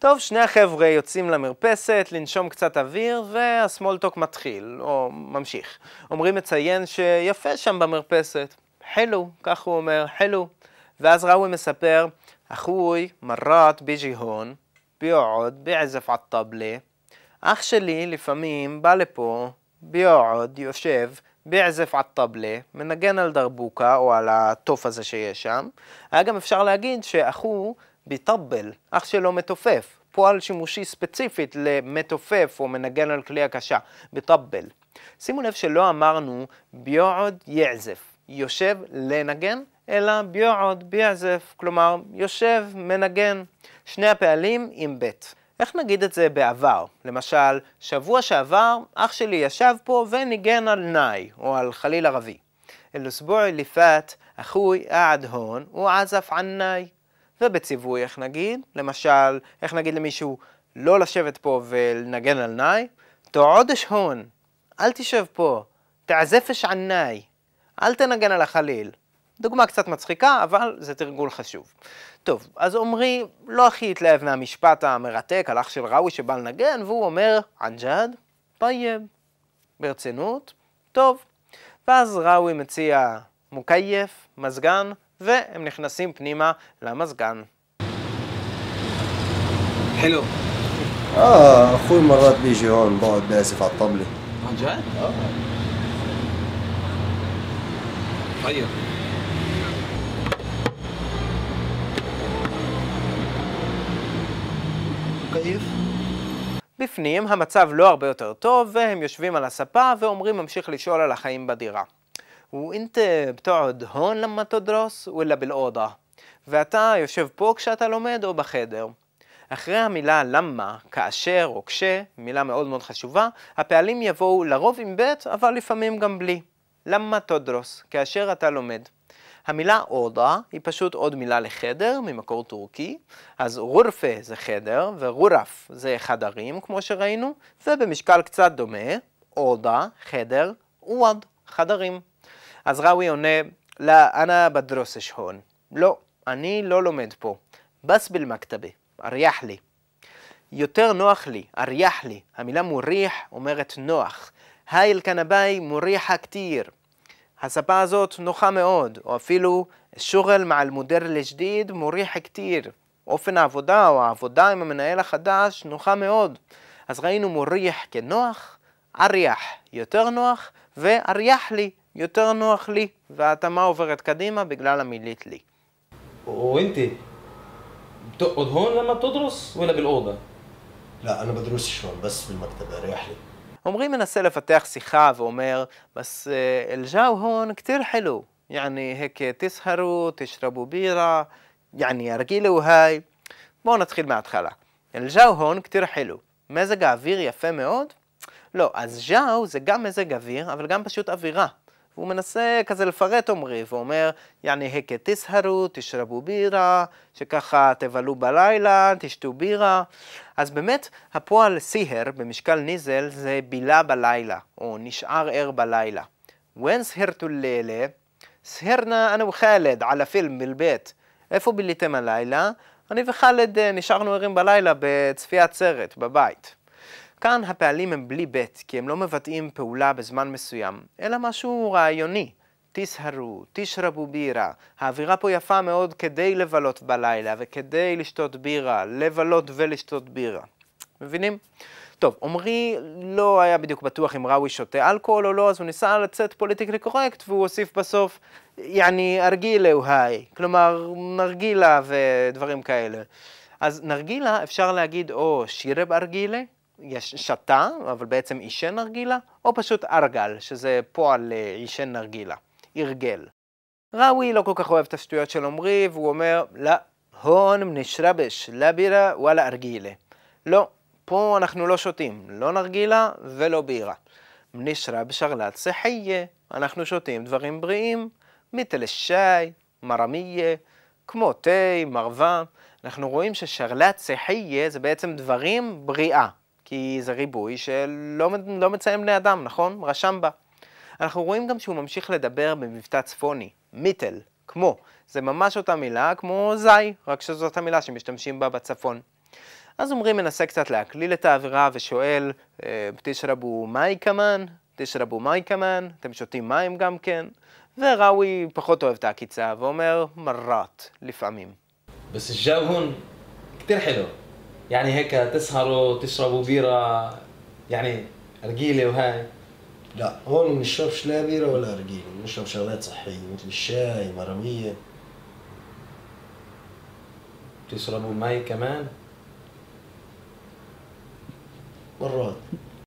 טוב, שני החבר'ה יוצאים למרפסת, לנשום קצת אוויר, והסמולטוק מתחיל, או ממשיך. עמרי מציין שיפה שם במרפסת. חילו, כך הוא אומר, חילו. ואז ראוי מספר, אחוי מרת ביג'י הון, ביועוד, בעזף עטבלה. אח שלי לפעמים בא לפה, ביועוד, יושב, בעזף עטבלה, מנגן על דרבוקה או על התוף הזה שיש שם. היה גם אפשר להגיד שאחו ביטבל, אח שלו מתופף, פועל שימושי ספציפית למתופף או מנגן על כלי הקשה, ביטבל. שימו לב שלא אמרנו ביועוד יעזף, יושב לנגן, אלא ביועוד ביעזף, כלומר יושב, מנגן. שני הפעלים עם בית. איך נגיד את זה בעבר? למשל, שבוע שעבר אח שלי ישב פה וניגן על נאי, או על חליל ערבי. אל-אסבוע اللي فات אחוי قعد הון ועזף על נאי. ובציווי איך נגיד? למשל, איך נגיד למישהו לא לשבת פה ולנגן על נאי? תעודש הון, אל תשב פה, תעזפש על נאי, אל תנגן על החליל. דוגמה קצת מצחיקה, אבל זה תרגול חשוב. טוב, אז עמרי לא הכי התלהב מהמשפט המרתק על אח של ראוי שבא לנגן, והוא אומר, ענג'אד, טייב. ברצינות, טוב. ואז ראוי מציע מוקייף, מזגן, והם נכנסים פנימה למזגן. حلو اه اخوي مرات بيجي هون بقعد باسف على الطبلة عن جد؟ طيب كيف؟ בפנים המצב לא הרבה יותר טוב, והם יושבים על הספה, ועומרי ממשיך לשאול על החיים בדירה. وانت بتقعد هون لما تدرس ولا بالأوضة ואתה יושב פה כשאתה לומד או בחדר. אחרי המילה למה, כאשר או כש, מילה מאוד מאוד חשובה, הפעלים יבואו לרוב עם ב' אבל לפעמים גם בלי. למה תודרוס, כאשר אתה לומד. המילה אודה היא פשוט עוד מילה לחדר ממקור טורקי, אז רורפה זה חדר ורורף זה חדרים כמו שראינו, ובמשקל קצת דומה, אודה, חדר, וואד, חדרים. אז ראוי עונה, לא, אנא בדרוסש הון. לא, אני לא לומד פה. בס בלמכתבה, אריח לי. יותר נוח לי, אריח לי. המילה מוריח אומרת נוח. היי אל-כנבאי מוריחה כתיר. הספה הזאת נוחה מאוד, או אפילו שוגל מעל מודר לג'דיד מוריח כתיר. אופן העבודה או העבודה עם המנהל החדש נוחה מאוד. אז ראינו מוריח כנוח, אריח יותר נוח, ואריח לי יותר נוח לי, וההתאמה עוברת קדימה בגלל המילית לי. وانت بتقعد هون لما بتدرس ولا بالاوضه؟ لا انا بدرسش هون بس بالمكتب اريح لي עמרי מנסה לפתח שיחה ואומר, בס אל-ג'או הון כתיר חילו, יעני היק תסהרו, תשרבו בירה, יעני הרגילו היי. בואו נתחיל מההתחלה. אל-ג'או הון כתיר חילו. מזג האוויר יפה מאוד? לא, אז ז'או זה גם מזג אוויר, אבל גם פשוט אווירה. והוא מנסה כזה לפרט עומרי, ואומר, יעני הקה תסהרו, תשרבו בירה, שככה תבלו בלילה, תשתו בירה. אז באמת, הפועל סיהר במשקל ניזל זה בילה בלילה, או נשאר ער בלילה. ון סהרתו לילה? סהרנה אנו חלד על הפילם בלבית. איפה ביליתם הלילה? אני וחלד אה, נשארנו ערים בלילה בצפיית סרט, בבית. כאן הפעלים הם בלי ב', כי הם לא מבטאים פעולה בזמן מסוים, אלא משהו רעיוני. תסהרו, תשרבו בירה. האווירה פה יפה מאוד כדי לבלות בלילה וכדי לשתות בירה, לבלות ולשתות בירה. מבינים? טוב, עמרי לא היה בדיוק בטוח אם ראוי שותה אלכוהול או לא, אז הוא ניסה לצאת פוליטיקלי קורקט, והוא הוסיף בסוף, יעני, ארגילהו היי, כלומר, נרגילה ודברים כאלה. אז נרגילה אפשר להגיד או שירב ארגילה, שתה, אבל בעצם עישן נרגילה, או פשוט ארגל, שזה פועל עישן נרגילה, הרגל. ראוי לא כל כך אוהב את השטויות של עמרי, והוא אומר, לא, הון נשרבש, לא בירה וואלה ארגילה. לא, פה אנחנו לא שותים, לא נרגילה ולא בירה. נשרב שרלת סחיה, אנחנו שותים דברים בריאים, מיטל שי, מרמיה, כמו תה, מרווה. אנחנו רואים ששרלת סחיה זה בעצם דברים בריאה. כי זה ריבוי שלא לא מציין בני אדם, נכון? רשם בה. אנחנו רואים גם שהוא ממשיך לדבר במבטא צפוני, מיטל, כמו. זה ממש אותה מילה כמו זי, רק שזאת המילה שמשתמשים בה בצפון. אז עמרי מנסה קצת להקליל את האווירה ושואל, אה, תשרבו מי כמן? תשרבו מי כמן? אתם שותים מים גם כן? וראוי פחות אוהב את העקיצה ואומר מרת לפעמים. בסג'או הון, כתיר חילו. يعني هيك تسهروا تشربوا بيرة يعني رجيلة وهاي؟ لا هون ما بنشربش لا بيرة ولا رجيل بنشرب شغلات صحية مثل الشاي مرامية. تشربوا مي كمان؟ مرات.